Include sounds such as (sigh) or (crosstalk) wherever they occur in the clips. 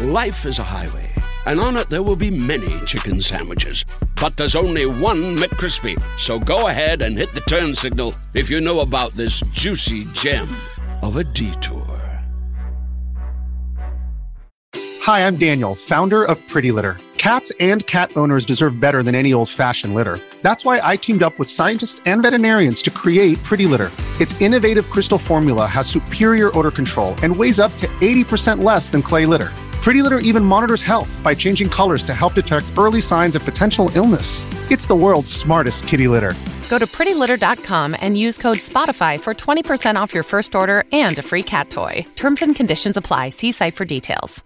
Life is a highway, and on it there will be many chicken sandwiches. But there's only one McCrispy. So go ahead and hit the turn signal if you know about this juicy gem of a detour. Hi, I'm Daniel, founder of Pretty Litter. Cats and cat owners deserve better than any old fashioned litter. That's why I teamed up with scientists and veterinarians to create Pretty Litter. Its innovative crystal formula has superior odor control and weighs up to 80% less than clay litter. Pretty Litter even monitors health by changing colors to help detect early signs of potential illness. It's the world's smartest kitty litter. Go to prettylitter.com and use code SPOTIFY for 20% off your first order and a free cat toy. Terms and conditions apply. See site for details.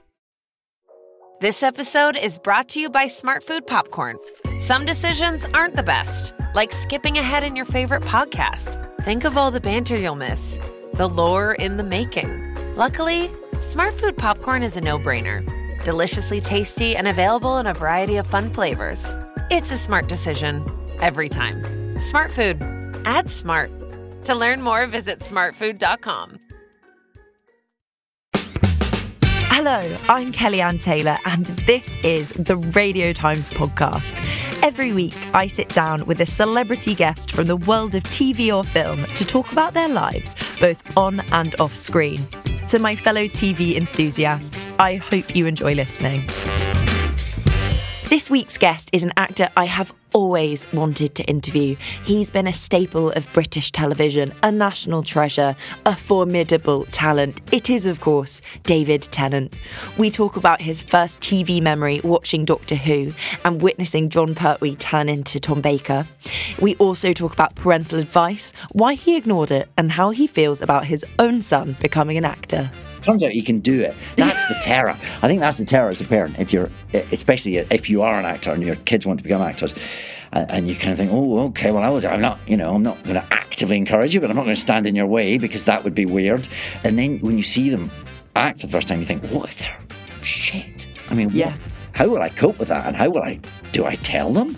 This episode is brought to you by Smartfood Popcorn. Some decisions aren't the best, like skipping ahead in your favorite podcast. Think of all the banter you'll miss, the lore in the making. Luckily, Smartfood Popcorn is a no brainer. Deliciously tasty and available in a variety of fun flavors. It's a smart decision every time. Smartfood. Add smart. To learn more, visit smartfood.com. Hello, I'm Kelly-Anne Taylor, and this is the Radio Times podcast. Every week, I sit down with a celebrity guest from the world of TV or film to talk about their lives, both on and off screen. To my fellow TV enthusiasts, I hope you enjoy listening. This week's guest is an actor I have always wanted to interview. He's been a staple of British television, a national treasure, a formidable talent. It is, of course, David Tennant. We talk about his first TV memory watching Doctor Who and witnessing Jon Pertwee turn into Tom Baker. We also talk about parental advice, why he ignored it, and how he feels about his own son becoming an actor. Turns out you can do it. That's the terror. I think that's the terror as a parent. If you're, especially if you are an actor and your kids want to become actors, and, you kind of think, oh, okay, well, I was, I'm not, you know, I'm not going to actively encourage you, but I'm not going to stand in your way because that would be weird. And then when you see them act for the first time, you think, what if they're shit? I mean, yeah. What, how will I cope with that? And how will I, do I tell them?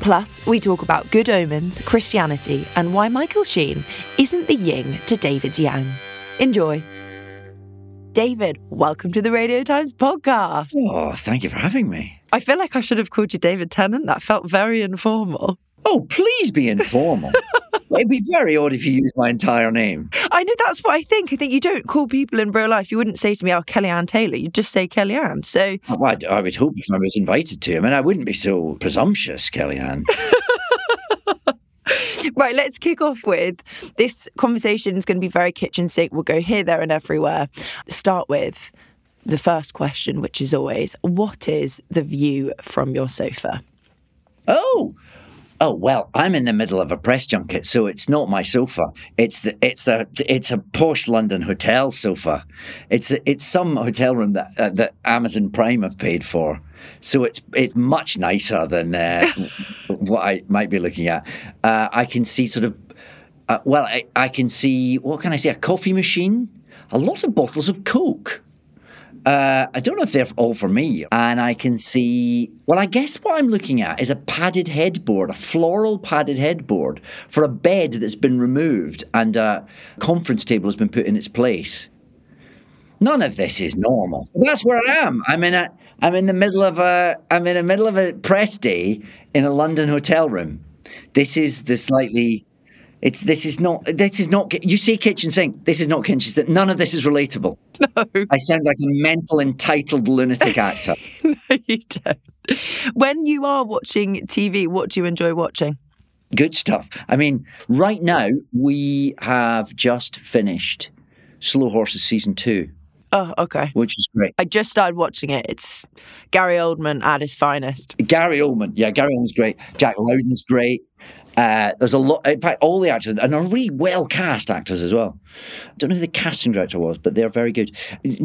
Plus, we talk about good omens, Christianity, and why Michael Sheen isn't the yin to David's yang. Enjoy. David, welcome to the Radio Times podcast. Oh, thank you for having me. I feel like I should have called you David Tennant. That felt very informal. Oh, please be informal. (laughs) It'd be very odd if you used my entire name. I know that's what I think. I think you don't call people in real life. You wouldn't say to me, "Oh, Kelly-Anne Taylor." You'd just say Kelly-Anne. So, oh, well, I, I would hope if I was invited to. I mean, I wouldn't be so presumptuous, Kelly-Anne. (laughs) right, let's kick off with this conversation is going to be very kitchen sink. We'll go here, there, and everywhere. Start with the first question, which is always what is the view from your sofa? Oh, oh well i'm in the middle of a press junket so it's not my sofa it's the it's a it's a posh london hotel sofa it's a, it's some hotel room that uh, that amazon prime have paid for so it's it's much nicer than uh, (laughs) what I might be looking at. Uh, I can see sort of, uh, well, I, I, can see what can I see? A coffee machine, a lot of bottles of Coke. Uh, I don't know if they're all for me. And I can see, well, I guess what I'm looking at is a padded headboard, a floral padded headboard for a bed that's been removed and a conference table has been put in its place. None of this is normal. That's where I am. I'm in a I'm in the middle of a I'm in the middle of a press day in a London hotel room. This is the slightly it's this is not this is not you see kitchen sink. This is not kitchen sink. None of this is relatable. No. I sound like a mental entitled lunatic (laughs) actor. no, you don't. When you are watching TV, what do you enjoy watching? Good stuff. I mean, right now we have just finished Slow Horses season two. Oh, okay. Which is great. I just started watching it. It's Gary Oldman at his finest. Gary Oldman, yeah, Gary Oldman's great. Jack Lowden's great. Uh, there's a lot, in fact, all the actors, and are really well cast actors as well. I don't know who the casting director was, but they're very good.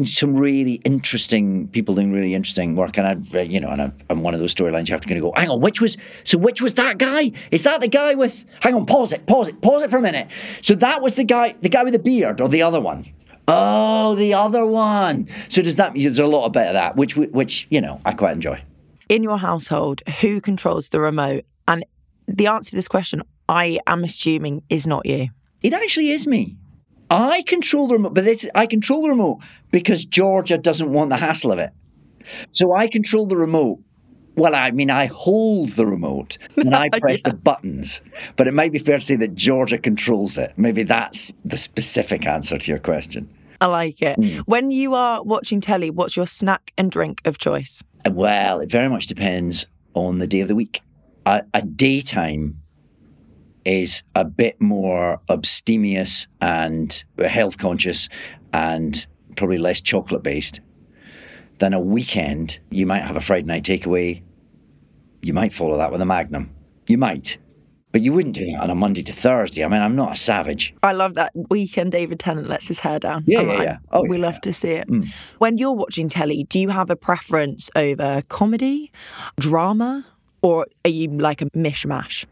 Some really interesting people doing really interesting work. And I, you know, and I'm one of those storylines you have to kind of go, hang on, which was, so which was that guy? Is that the guy with, hang on, pause it, pause it, pause it for a minute. So that was the guy, the guy with the beard or the other one? Oh, the other one. So does that there's a lot of bit of that, which, which, you know, I quite enjoy. In your household, who controls the remote? The answer to this question, I am assuming, is not you. It actually is me. I control the remote, but this, I control the remote because Georgia doesn't want the hassle of it. So I control the remote. Well, I mean, I hold the remote and I (laughs) press yeah. the buttons, but it might be fair to say that Georgia controls it. Maybe that's the specific answer to your question. I like it. Mm. When you are watching telly, what's your snack and drink of choice? Well, it very much depends on the day of the week a, a daytime is a bit more abstemious and health conscious and probably less chocolate based than a weekend. You might have a Friday night takeaway. You might follow that with a Magnum. You might. But you wouldn't do that on a Monday to Thursday. I mean, I'm not a savage. I love that weekend David Tennant lets his hair down. Yeah, yeah, yeah. Oh, we yeah, love yeah. to see it. Mm. When you're watching telly, do you have a preference over comedy, drama, or are you like a mishmash?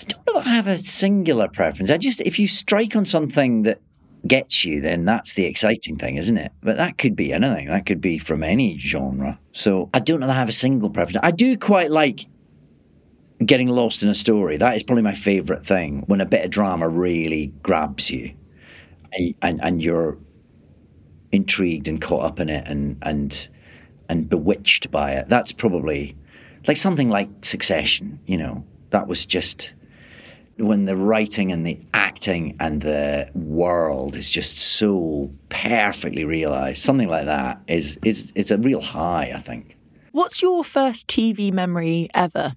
I don't know I have a singular preference. I just, if you strike on something that gets you, then that's the exciting thing, isn't it? But that could be anything. That could be from any genre. So I don't know that I have a single preference. I do quite like getting lost in a story. That is probably my favourite thing when a bit of drama really grabs you and, and, and you're intrigued and caught up in it and, and, and bewitched by it. That's probably like something like Succession, you know, that was just when the writing and the acting and the world is just so perfectly realized. Something like that is is it's a real high, I think. What's your first TV memory ever?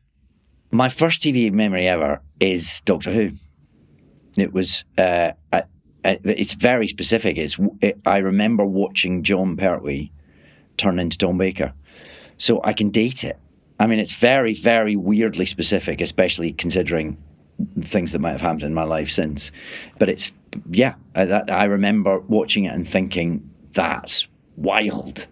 My first TV memory ever is Doctor Who. It was uh, I, it's very specific. It's it, I remember watching Jon Pertwee turn into Tom Baker, so I can date it. I mean, it's very, very weirdly specific, especially considering things that might have happened in my life since. But it's, yeah, I, that, I remember watching it and thinking, that's wild.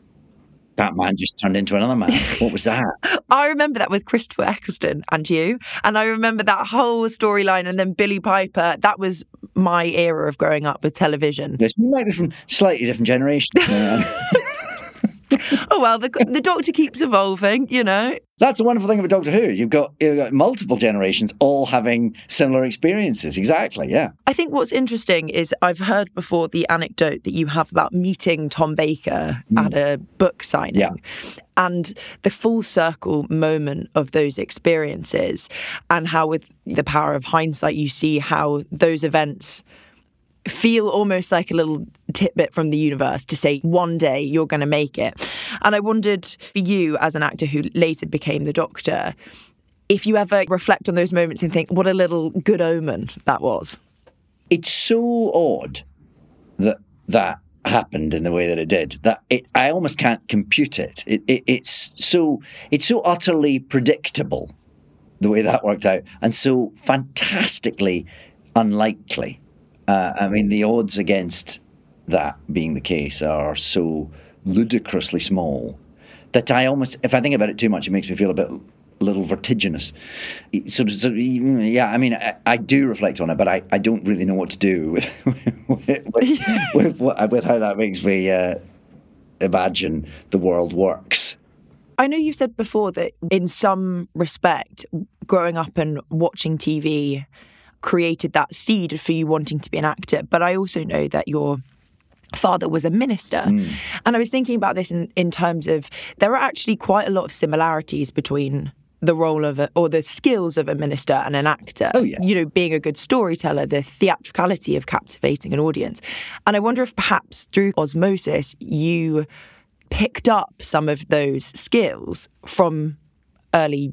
That man just turned into another man. What was that? (laughs) I remember that with Christopher Eccleston and you. And I remember that whole storyline and then Billie Piper. That was my era of growing up with television. Yes, we might be from slightly different generations. (laughs) (laughs) oh well, the the Doctor keeps evolving, you know. That's the wonderful thing about Doctor Who. You've got, you've got multiple generations all having similar experiences. Exactly, yeah. I think what's interesting is I've heard before the anecdote that you have about meeting Tom Baker mm. at a book signing. Yeah. And the full circle moment of those experiences, and how, with the power of hindsight, you see how those events feel almost like a little tidbit from the universe to say one day you're going to make it. And I wondered for you as an actor who later became the doctor, if you ever reflect on those moments and think what a little good omen that was. It's so odd that that happened in the way that it did that it I almost can't compute it. It, it. It's so it's so utterly predictable the way that worked out and so fantastically unlikely uh, I mean, the odds against that being the case are so ludicrously small that I almost, if I think about it too much, it makes me feel a bit a little vertiginous. So, so yeah, I mean, I, I, do reflect on it, but I, I don't really know what to do with (laughs) with, (laughs) with, with, with how that makes me uh, imagine the world works. I know you've said before that in some respect, growing up and watching TV created that seed for you wanting to be an actor. But I also know that your father was a minister. Mm. And I was thinking about this in, in terms of there are actually quite a lot of similarities between the role of a, or the skills of a minister and an actor. Oh, yeah. You know, being a good storyteller, the theatricality of captivating an audience. And I wonder if perhaps through osmosis, you picked up some of those skills from early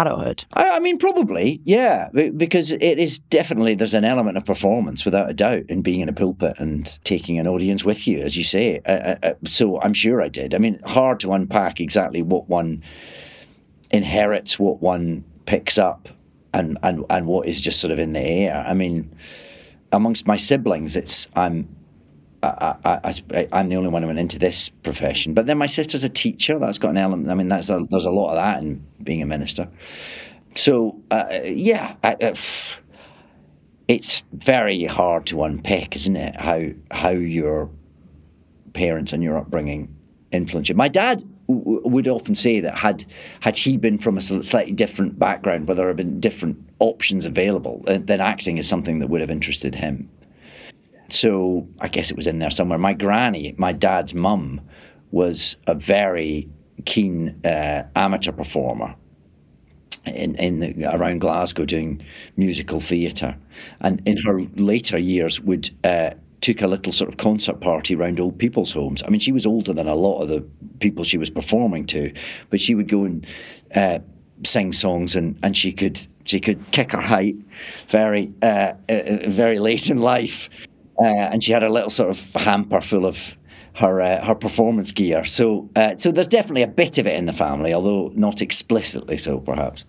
adulthood? I, I, mean, probably, yeah, because it is definitely there's an element of performance without a doubt in being in a pulpit and taking an audience with you, as you say. Uh, uh, uh, so I'm sure I did. I mean, hard to unpack exactly what one inherits, what one picks up and and and what is just sort of in the air. I mean, amongst my siblings, it's I'm. I, am the only one who went into this profession, but then my sister's a teacher. That's got an element. I mean, that's a, there's a lot of that in being a minister. So uh, yeah, I, uh, it's very hard to unpick, isn't it? How how your parents and your upbringing influence you. My dad w- would often say that had had he been from a slightly different background, where there had been different options available, uh, then acting is something that would have interested him. So I guess it was in there somewhere. My granny, my dad's mum, was a very keen uh, amateur performer in, in the, around Glasgow doing musical theatre, and in her later years would uh, took a little sort of concert party around old people's homes. I mean, she was older than a lot of the people she was performing to, but she would go and uh, sing songs, and, and she could she could kick her height very uh, uh, very late in life, uh, and she had a little sort of hamper full of her uh, her performance gear. So uh, so there's definitely a bit of it in the family, although not explicitly so, perhaps.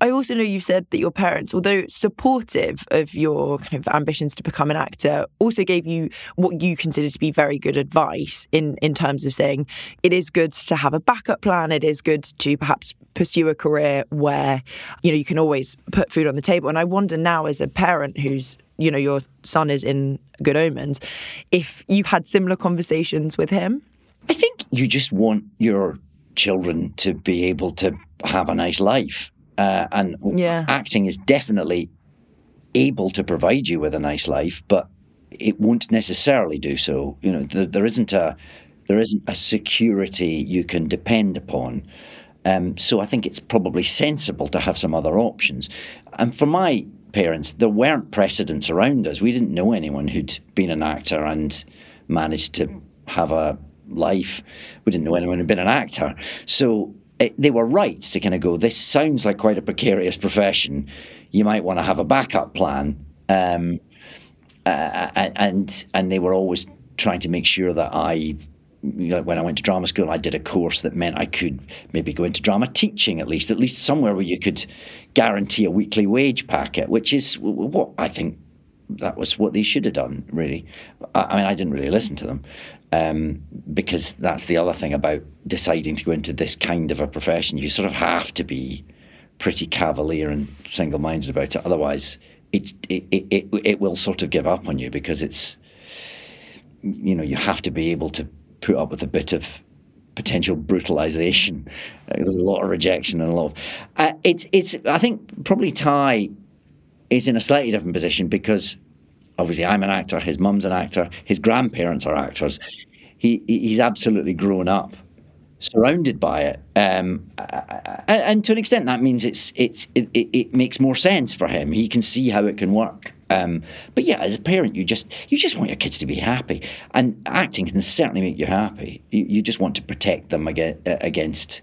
I also know you've said that your parents, although supportive of your kind of ambitions to become an actor, also gave you what you consider to be very good advice in, in terms of saying it is good to have a backup plan. It is good to perhaps pursue a career where, you know, you can always put food on the table. And I wonder now as a parent who's you know your son is in good omens if you had similar conversations with him i think you just want your children to be able to have a nice life uh, and yeah. acting is definitely able to provide you with a nice life, but it won't necessarily do so. You know, there isn't a there isn't a security you can depend upon. Um, so I think it's probably sensible to have some other options. And for my parents, there weren't precedents around us. We didn't know anyone who'd been an actor and managed to have a life. We didn't know anyone who'd been an actor. So it, they were right to kind of go, this sounds like quite a precarious profession. You might want to have a backup plan. Um, uh, and and they were always trying to make sure that I, when I went to drama school, I did a course that meant I could maybe go into drama teaching at least, at least somewhere where you could guarantee a weekly wage packet, which is what I think that was what they should have done, really. I, mean, I didn't really listen to them um, because that's the other thing about deciding to go into this kind of a profession. You sort of have to be pretty cavalier and single minded about it. Otherwise, it, it, it, it will sort of give up on you because it's, you know, you have to be able to put up with a bit of potential brutalization. There's a lot of rejection and a lot. Uh, it's, it's, I think probably Ty is in a slightly different position because obviously I'm an actor, his mum's an actor, his grandparents are actors. He, he's absolutely grown up surrounded by it. Um, and to an extent, that means it's, it's, it, it, makes more sense for him. He can see how it can work. Um, but yeah, as a parent, you just you just want your kids to be happy, and acting can certainly make you happy. You, you just want to protect them against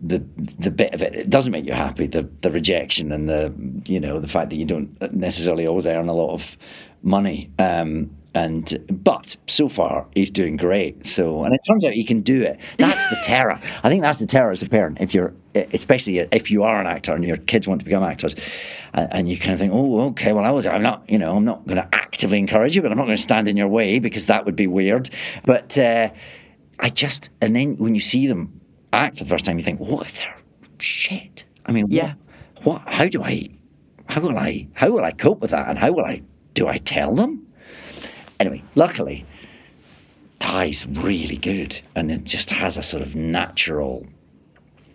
the the bit of it. It doesn't make you happy the the rejection and the you know the fact that you don't necessarily always earn a lot of money. Um, and but so far he's doing great so and it turns out he can do it that's the (laughs) terror i think that's the terror as a parent if you're especially if you are an actor and your kids want to become actors and, you kind of think oh okay well i was i'm not you know i'm not going to actively encourage you but i'm not going to stand in your way because that would be weird but uh, i just and then when you see them act for the first time, you think, what if they're Shit. I mean, yeah. What, what? How do I? How will I? How will I cope with that? And how will I? Do I tell them? Anyway, luckily, Ty's really good, and it just has a sort of natural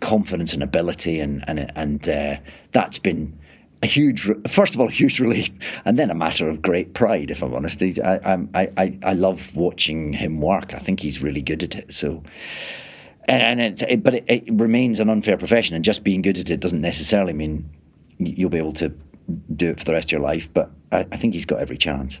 confidence and ability, and and and uh, that's been a huge, first of all, a huge (laughs) relief, and then a matter of great pride. If I'm honest, I, I, I, I love watching him work. I think he's really good at it. So, and, and it, but it, it, remains an unfair profession, and just being good at it doesn't necessarily mean you'll be able to do it for the rest of your life. But I, I think he's got every chance.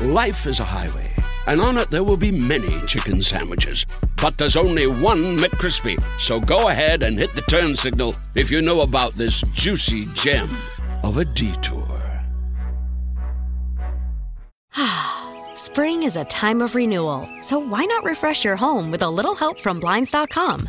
Life is a highway, and on it there will be many chicken sandwiches. But there's only one McCrispy. So go ahead and hit the turn signal if you know about this juicy gem of a detour. (sighs) Spring is a time of renewal, so why not refresh your home with a little help from Blinds.com?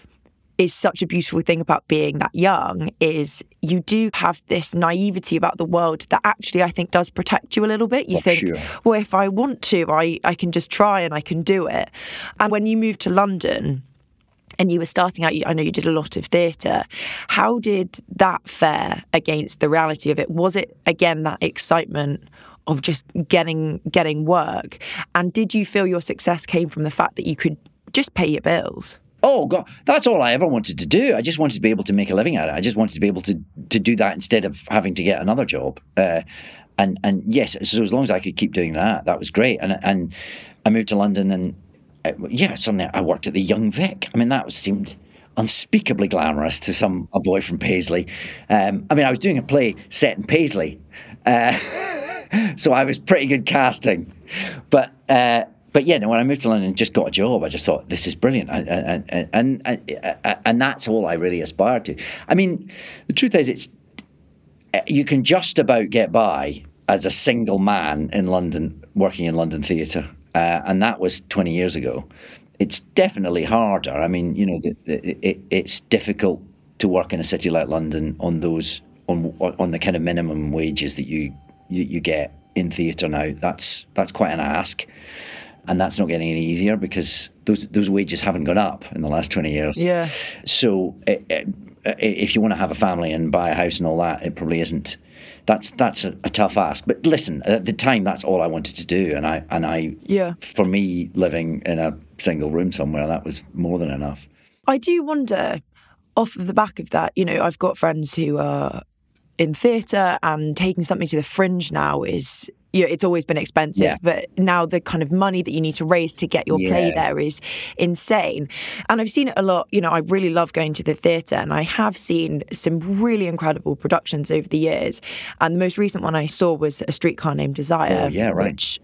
is such a beautiful thing about being that young is you do have this naivety about the world that actually I think does protect you a little bit. You Oh, think, sure. well, if I want to, I, I can just try and I can do it. And when you moved to London, and you were starting out, I know you did a lot of theatre. How did that fare against the reality of it? Was it again that excitement of just getting getting work? And did you feel your success came from the fact that you could just pay your bills? Oh god, that's all I ever wanted to do. I just wanted to be able to make a living at it. I just wanted to be able to to do that instead of having to get another job. Uh, and and yes, so as long as I could keep doing that, that was great. And and I moved to London, and uh, yeah, suddenly I worked at the Young Vic. I mean, that was seemed unspeakably glamorous to some a boy from Paisley. Um, I mean, I was doing a play set in Paisley, uh, (laughs) so I was pretty good casting. But uh, but yeah, when I moved to London and just got a job, I just thought this is brilliant, and and and, and, and that's all I really aspired to. I mean, the truth is, it's uh, you can just about get by as a single man in London working in London theatre, uh, and that was twenty years ago. It's definitely harder. I mean, you know, the, the, it, it's difficult to work in a city like London on those on on the kind of minimum wages that you you, you get in theatre now. That's that's quite an ask, and that's not getting any easier because those those wages haven't gone up in the last twenty years. Yeah. So eh, eh, eh, if you want to have a family and buy a house and all that, it probably isn't. That's that's a, a tough ask. But listen, at the time, that's all I wanted to do, and I and I Yeah. for me living in a single room somewhere, that was more than enough. I do wonder, off of the back of that, you know, I've got friends who are in theatre and taking something to the fringe now is, you know, it's always been expensive, Yeah. but now the kind of money that you need to raise to get your play there is insane. And I've seen it a lot. You know, I really love going to the theatre and I have seen some really incredible productions over the years. And the most recent one I saw was A Streetcar Named Desire. Oh, yeah, right. Which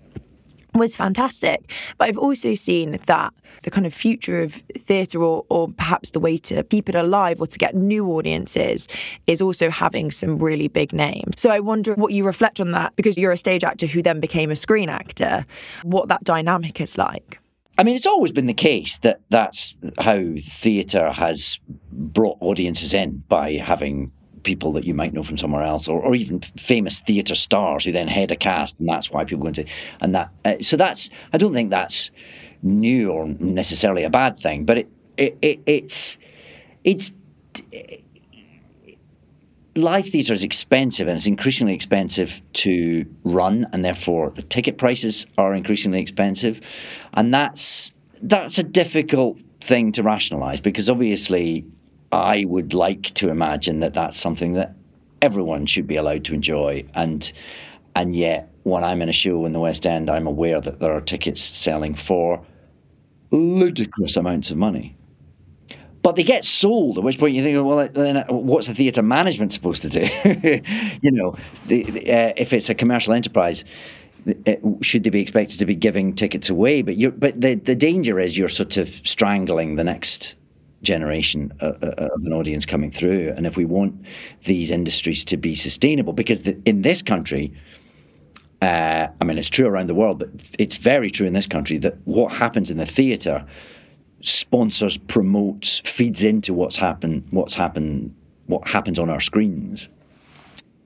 was fantastic. But I've also seen that the kind of future of theatre, or, or perhaps the way to keep it alive or to get new audiences, is also having some really big names. So I wonder what you reflect on that because you're a stage actor who then became a screen actor, what that dynamic is like. I mean, it's always been the case that that's how theatre has brought audiences in by having people that you might know from somewhere else, or, or even famous theatre stars who then head a cast, and that's why people go into and that. Uh, so that's I don't think that's new or necessarily a bad thing, but it, it, it it's it's live theatre is expensive and it's increasingly expensive to run and therefore the ticket prices are increasingly expensive and that's that's a difficult thing to rationalize because obviously I would like to imagine that that's something that everyone should be allowed to enjoy and and yet when I'm in a show in the West End I'm aware that there are tickets selling for ludicrous amounts of money but they get sold. At which point you think, well, then what's the theatre management supposed to do? (laughs) you know, the, the, uh, if it's a commercial enterprise, it, should they be expected to be giving tickets away? But but the the danger is you're sort of strangling the next generation uh, uh, of an audience coming through. And if we want these industries to be sustainable, because the, in this country. Uh, I mean, it's true around the world, but it's very true in this country that what happens in the theatre sponsors, promotes, feeds into what's happened, what's happened, what happens on our screens.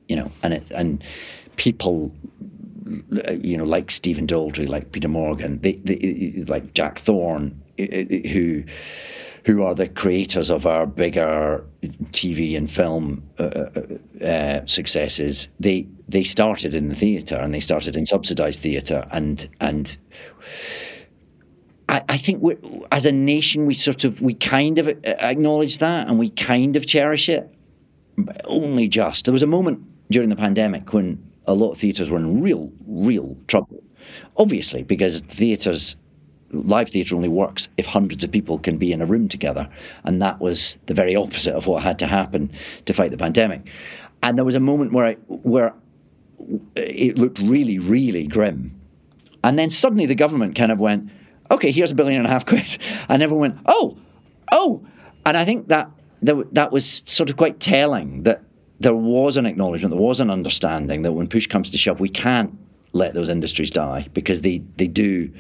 You know, and it and people, you know, like Stephen Daldry, like Peter Morgan, they, they, like Jack Thorne, who who are the creators of our bigger TV and film uh, uh, uh, successes, they they started in the theatre and they started in subsidised theatre, and and I, think as a nation we sort of we kind of acknowledge that and we kind of cherish it, but only just. There was a moment during the pandemic when a lot of theatres were in real real trouble, obviously because theatres live theatre only works if hundreds of people can be in a room together. And that was the very opposite of what had to happen to fight the pandemic. And there was a moment where I, where it looked really, really grim. And then suddenly the government kind of went, okay, here's a billion and a half quid. (laughs) And everyone went, oh, oh. And I think that that was sort of quite telling that there was an acknowledgement, there was an understanding that when push comes to shove, we can't let those industries die because they, they do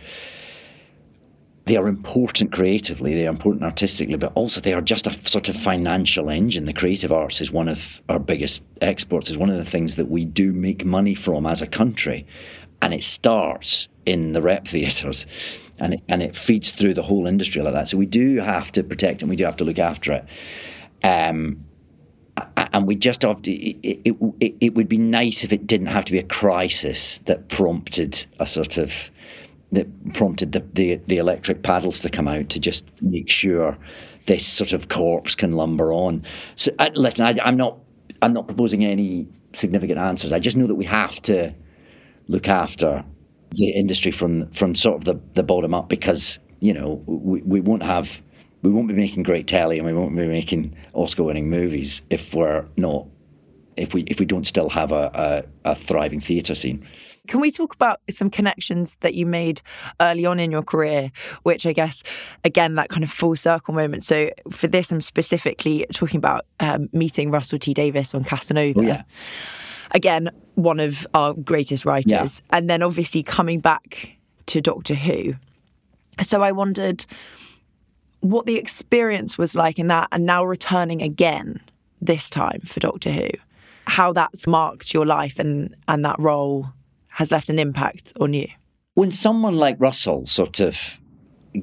they are important creatively, they are important artistically, but also they are just a sort of financial engine. The creative arts is one of our biggest exports, is one of the things that we do make money from as a country. And it starts in the rep (laughs) theatres and it, and it feeds through the whole industry like that. So we do have to protect and we do have to look after it. Um, and we just have to, it, it, it would be nice if it didn't have to be a crisis that prompted a sort of that prompted the, the, the electric paddles to come out to just make sure this sort of corpse can lumber on. So I, listen, I, I'm not I'm not proposing any significant answers. I just know that we have to look after the industry from from sort of the, the bottom up because you know we, we won't have we won't be making great telly and we won't be making Oscar winning movies if we're not if we if we don't still have a, a, a thriving theatre scene. Can we talk about some connections that you made early on in your career, which I guess, again, that kind of full circle moment? So for this, I'm specifically talking about um, meeting Russell T Davies on Casanova. Oh, yeah. Again, one of our greatest writers. Yeah. And then obviously coming back to Doctor Who. So I wondered what the experience was like in that and now returning again this time for Doctor Who. How that's marked your life and, and that role has left an impact on you? When someone like Russell sort of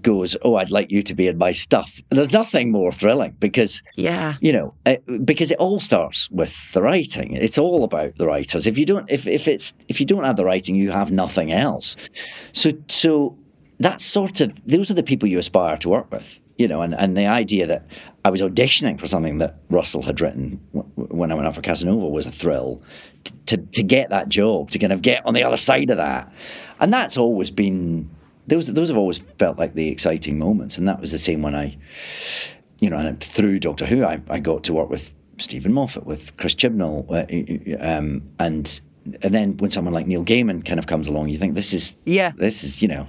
goes, "Oh, I'd like you to be in my stuff," there's nothing more thrilling because, yeah, you know, it, uh, because it all starts with the writing. It's all about the writers. If you don't, if if it's if you don't have the writing, you have nothing else. So so that's sort of those are the people you aspire to work with you know, and, and the idea that I was auditioning for something that Russell had written when I went out for Casanova was a thrill to, to, to, get that job, to kind of get on the other side of that. And that's always been, those, those have always felt like the exciting moments. And that was the same when I, you know, and through Doctor Who, I, I got to work with Steven Moffat, with Chris Chibnall, uh, um, and and then when someone like Neil Gaiman kind of comes along, you think this is yeah, this is you know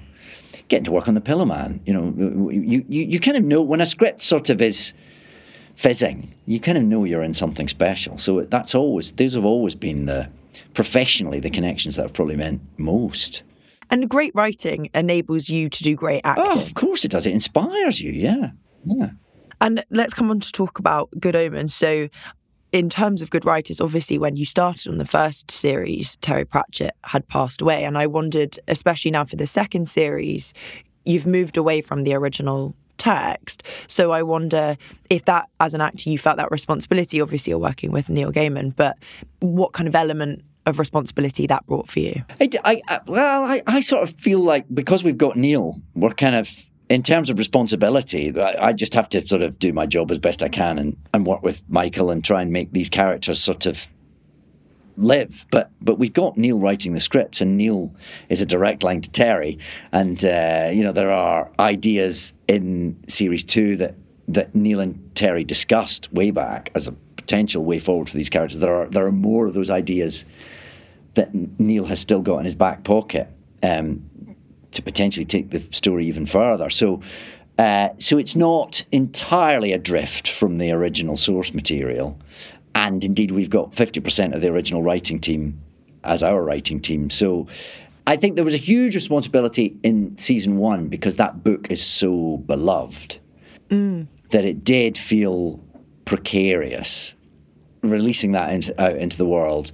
getting to work on the Pillowman. You know, you, you, you kind of know when a script sort of is fizzing, you kind of know you're in something special. So that's always, those have always been the, professionally, the connections that have probably meant most. And great writing enables you to do great acting. Oh, of course it does. It inspires you, yeah. Yeah. And let's come on to talk about Good Omens. So in terms of good writers, obviously, when you started on the first series, Terry Pratchett had passed away. And I wondered, especially now for the second series, you've moved away from the original text. So I wonder if that, as an actor, you felt that responsibility. Obviously, you're working with Neil Gaiman, but what kind of element of responsibility that brought for you? I, I, well, I, I sort of feel like because we've got Neil, we're kind of in terms of responsibility, I, just have to sort of do my job as best I can and, and work with Michael and try and make these characters sort of live. But but we've got Neil writing the scripts, and Neil is a direct line to Terry. And uh, you know there are ideas in series two that that Neil and Terry discussed way back as a potential way forward for these characters. There are there are more of those ideas that Neil has still got in his back pocket. Um, to potentially take the story even further. So, uh, so it's not entirely adrift from the original source material, and indeed we've got fifty percent of the original writing team as our writing team. So. I think there was a huge responsibility in season one because that book is so beloved mm. that it did feel precarious releasing that into, out into the world,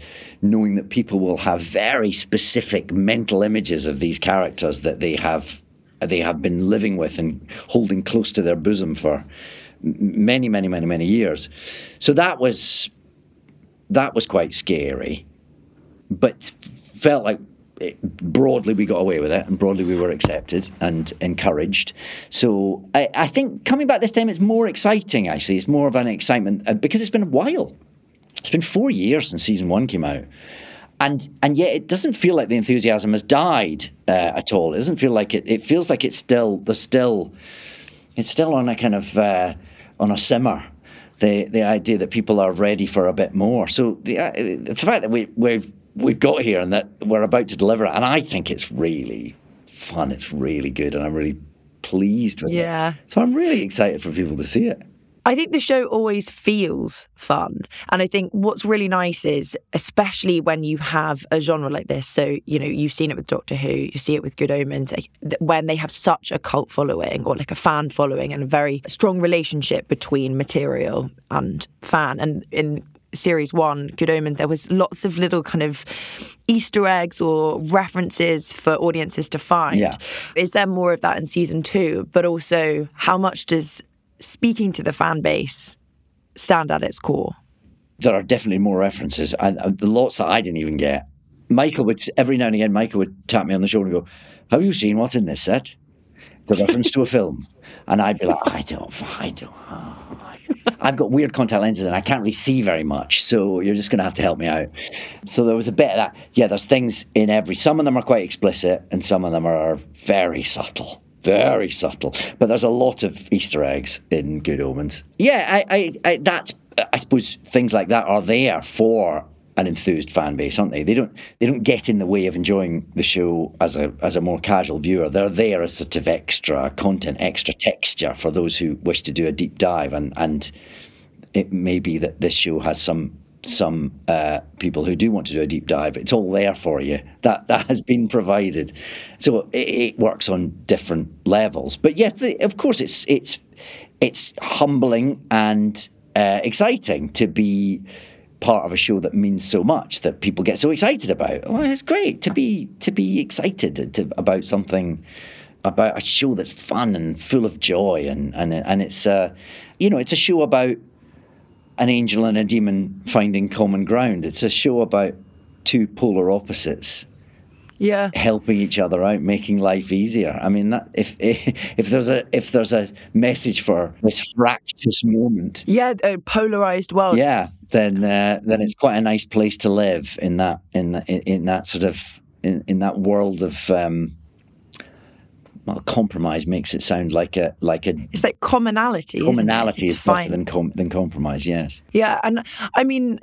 knowing that people will have very specific mental images of these characters that they have they have been living with and holding close to their bosom for many, many, many, many years. So that was that was quite scary, but felt like it, broadly we got away with it and broadly we were accepted and encouraged. So I, I, think coming back this time, it's more exciting actually. It's more of an excitement uh, because it's been a while. It's been four years since season one came out. And and yet it doesn't feel like the enthusiasm has died uh, at all. It doesn't feel like it. It feels like it's still there's still it's still on a kind of uh, on a simmer the the idea that people are ready for a bit more. So the, uh, the fact that we we've we've got here and that we're about to deliver it, and I think it's really fun. It's really good, and I'm really pleased with yeah. it. Yeah. So I'm really excited for people to see it. I think the show always feels fun. And I think what's really nice is, especially when you have a genre like this, so, you know, you've seen it with Doctor Who, you see it with Good Omens, when they have such a cult following or like a fan following and a very strong relationship between material and fan. And in series one, Good Omen, there was lots of little kind of Easter eggs or references for audiences to find. Yeah. Is there more of that in season two? But also, how much does speaking to the fan base stand at its core? There are definitely more references, and, the lots that I didn't even get. Michael would every now and again. Michael would tap me on the shoulder and go, "Have you seen what's in this set?" The reference to a film, and I'd be like, "I don't, I don't." Oh. I've got weird contact lenses and I can't really see very much, so you're just going to have to help me out. So there was a bit of that. Yeah, there's things in every. Some of them are quite explicit, and some of them are very subtle very subtle. But there's a lot of Easter eggs in Good Omens. Yeah, I, I, I, that's I suppose things like that are there for an enthused fan base, aren't they? They don't they don't get in the way of enjoying the show as a as a more casual viewer. They're there as sort of extra content, extra texture for those who wish to do a deep dive and and it may be that this show has some some uh, people who do want to do a deep dive. It's all there for you. That that has been provided, so it, it works on different levels. But yes, the, of course, it's it's it's humbling and uh, exciting to be part of a show that means so much that people get so excited about. Well, it's great to be to be excited to, about something about a show that's fun and full of joy and and and it's uh, you know it's a show about an angel and a demon finding common ground. It's a show about two polar opposites. Yeah, helping each other out, making life easier. I mean, that if (laughs) if there's a if there's a message for this fractious moment, yeah, a polarized world, yeah, then uh, then it's quite a nice place to live in that in the, in, that sort of in, in that world of um, well, compromise makes it sound like a like a. It's like commonality. Commonality it? is better than com- than compromise. Yes. Yeah, and I mean,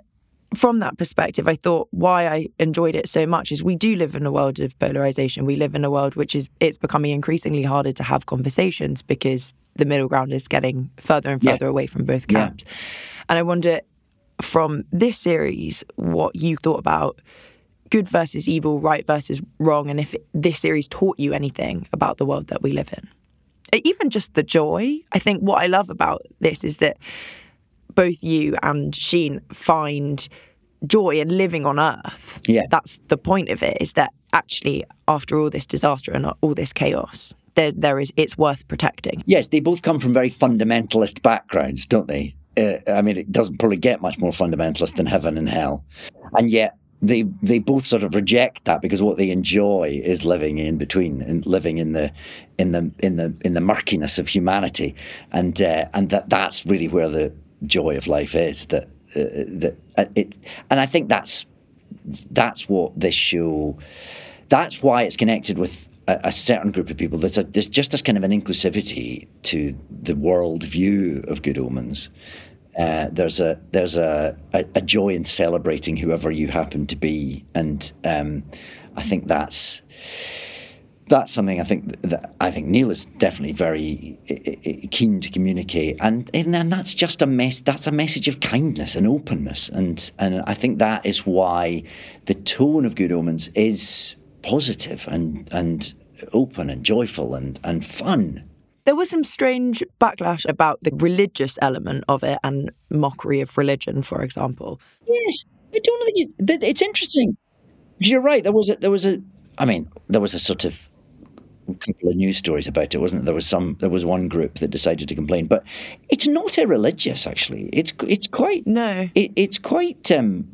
from that perspective, I thought why I enjoyed it so much is we do live in a world of polarization. We live in a world which is it's becoming increasingly harder to have conversations because the middle ground is getting further and further yeah. away from both camps. Yeah. And I wonder from this series what you thought about good versus evil, right versus wrong, and if this series taught you anything about the world that we live in. Even just the joy. I think what I love about this is that both you and Sheen find joy in living on Earth. Yeah. That's the point of it, is that actually, after all this disaster and all this chaos, there, there is it's worth protecting. Yes, they both come from very fundamentalist backgrounds, don't they? Uh, I mean, it doesn't probably get much more fundamentalist than heaven and hell. And yet, they they both sort of reject that because what they enjoy is living in between and living in the in the in the in the murkiness of humanity, and uh, and that that's really where the joy of life is. That uh, that uh, it, and I think that's that's what this show. That's why it's connected with a, a certain group of people. There's, a, there's just this kind of an inclusivity to the world view of Good Omens uh, there's a there's a, a, a, joy in celebrating whoever you happen to be, and um, I think that's that's something I think that I think Neil is definitely very keen to communicate, and and that's just a mess. That's a message of kindness and openness, and and I think that is why the tone of Good Omens is positive and and open and joyful and and fun. There was some strange backlash about the religious element of it and mockery of religion, for example. Yes, I don't think it, it's interesting. You're right. There was a, there was a. I mean, there was a sort of couple of news stories about it, wasn't there? There was some. There was one group that decided to complain, but it's not irreligious. Actually, it's it's quite no. It, it's quite. Um,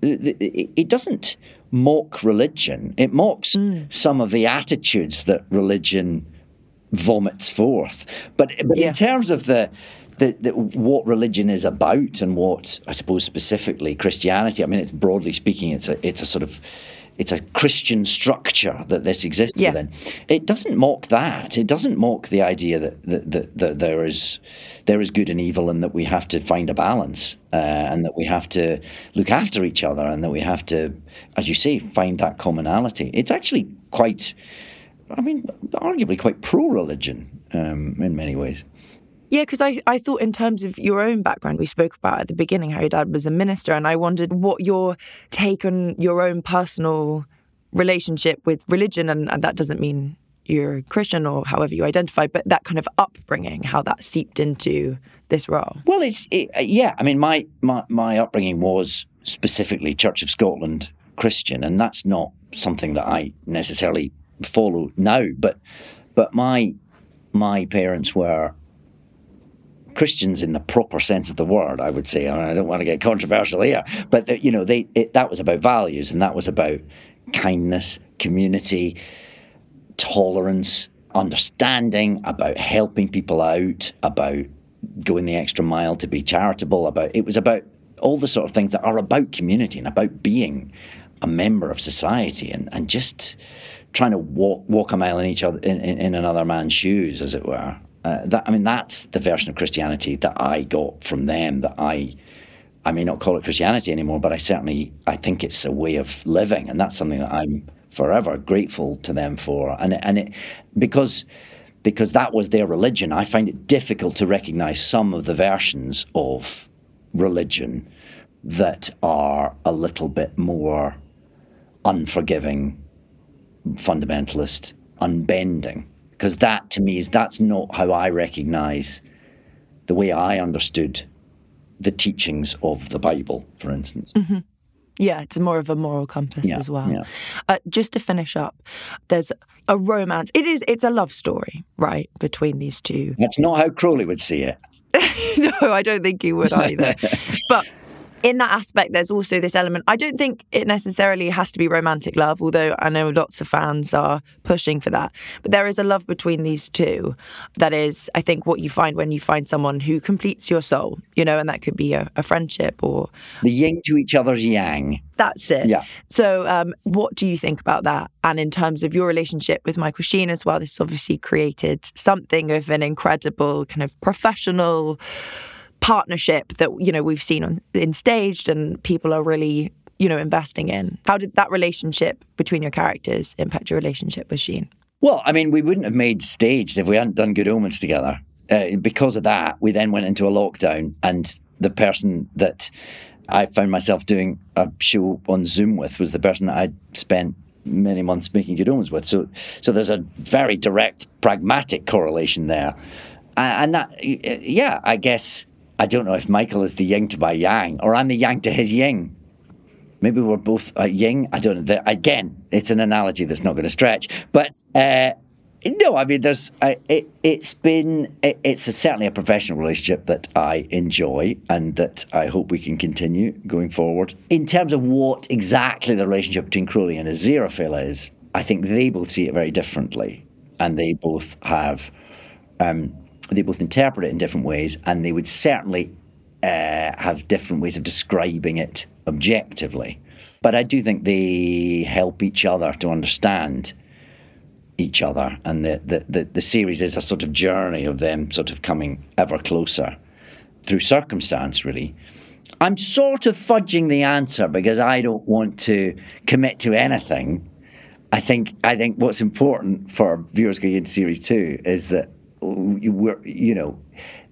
it, it doesn't mock religion. It mocks mm. some of the attitudes that religion vomits forth. But but yeah. in terms of the the, the, what religion is about and what I suppose specifically Christianity. I mean, it's broadly speaking, it's a it's a sort of it's a Christian structure that this exists yeah. within. It doesn't mock that. It doesn't mock the idea that that, that, that there is there is good and evil, and that we have to find a balance, uh, and that we have to look after each other, and that we have to, as you say, find that commonality. It's actually quite, I mean, arguably quite pro-religion um, in many ways. Yeah, because I, I thought in terms of your own background, we spoke about at the beginning how your dad was a minister, and I wondered what your take on your own personal relationship with religion, and, and that doesn't mean you're Christian or however you identify, but that kind of upbringing, how that seeped into this role. Well, it's it, yeah. I mean, my, my my upbringing was specifically Church of Scotland Christian, and that's not something that I necessarily follow now. But but my my parents were Christians in the proper sense of the word, I would say. I, I don't want to get controversial here, but you know, they it, that was about values, and that was about kindness, community, tolerance, understanding, about helping people out, about going the extra mile to be charitable. About it was about all the sort of things that are about community and about being a member of society and, and just trying to walk walk a mile in each other in, in, another man's shoes, as it were. Uh, that I mean, that's the version of Christianity that I got from them. That I, I may not call it Christianity anymore, but I certainly I think it's a way of living, and that's something that I'm forever grateful to them for. And and it because because that was their religion. I find it difficult to recognize some of the versions of religion that are a little bit more unforgiving, fundamentalist, unbending because that to me is that's not how I recognize the way I understood the teachings of the Bible, for instance. Mm-hmm. Yeah, it's more of a moral compass yeah, as well. Yeah. Uh, just to finish up, there's a romance. It is. It's a love story, right, between these two. That's not how Crowley would see it. (laughs) no, I don't think he would either. (laughs) but in that aspect, there's also this element. I don't think it necessarily has to be romantic love, although I know lots of fans are pushing for that. But there is a love between these two that is, I think, what you find when you find someone who completes your soul, you know, and that could be a, a friendship or. The yin to each other's yang. That's it. Yeah. So, um, what do you think about that? And in terms of your relationship with Michael Sheen as well, this obviously created something of an incredible kind of professional partnership that you know we've seen on in staged and people are really you know investing in. How did that relationship between your characters impact your relationship with Sheen? Well, I mean, we wouldn't have made staged if we hadn't done Good Omens together. Uh, because of that, we then went into a lockdown, and the person that I found myself doing a show on Zoom with was the person that I'd spent many months making Good Omens with. So, so there's a very direct, pragmatic correlation there, and that, yeah, I guess I don't know if Michael is the yin to my yang or I'm the yang to his yin. Maybe we're both uh, yin. I don't know. Again, it's an analogy that's not going to stretch. But uh, no, I mean, there's uh, it, has been it, it's a, certainly a professional relationship that I enjoy and that I hope we can continue going forward. In terms of what exactly the relationship between Crowley and Aziraphale is, I think they both see it very differently, and they both have. Um, they both interpret it in different ways, and they would certainly uh, have different ways of describing it objectively. But I do think they help each other to understand each other, and the, the, the, the series is a sort of journey of them sort of coming ever closer through circumstance, really. I'm sort of fudging the answer because I don't want to commit to anything. I think I think what's important for viewers going into series two is that we're, you know,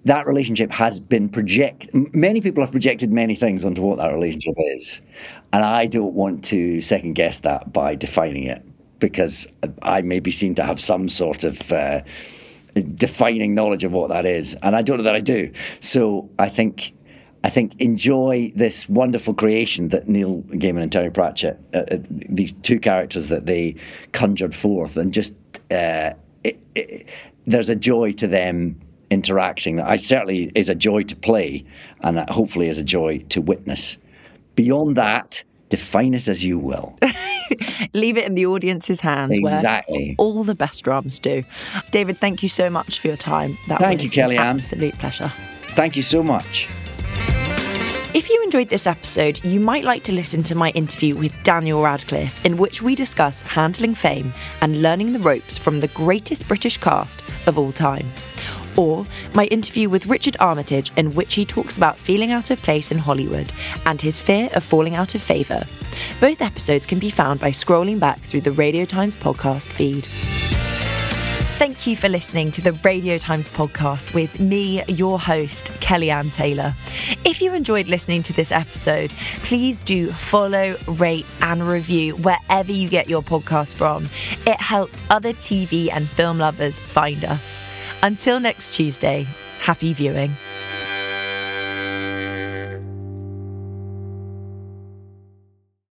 that relationship has been project. Many people have projected many things onto what that relationship is, and I don't want to second guess that by defining it because I may be seen to have some sort of uh, defining knowledge of what that is, and I don't know that I do. So I think I think enjoy this wonderful creation that Neil Gaiman and Terry Pratchett, uh, uh, these two characters that they conjured forth, and just uh, it, it, there's a joy to them interacting. I certainly is a joy to play, and hopefully is a joy to witness. Beyond that, define it as you will. (laughs) Leave it in the audience's hands. Exactly. all the best drums do. David, thank you so much for your time. That thank was you, Kelly An absolute pleasure. Thank you so much. If you enjoyed this episode, you might like to listen to my interview with Daniel Radcliffe, in which we discuss handling fame and learning the ropes from the greatest British cast of all time. Or my interview with Richard Armitage, in which he talks about feeling out of place in Hollywood and his fear of falling out of favour. Both episodes can be found by scrolling back through the Radio Times podcast feed. Thank you for listening to the Radio Times podcast with me, your host, Kelly-Anne Taylor. If you enjoyed listening to this episode, please do follow, rate, and review wherever you get your podcast from. It helps other TV and film lovers find us. Until next Tuesday, happy viewing.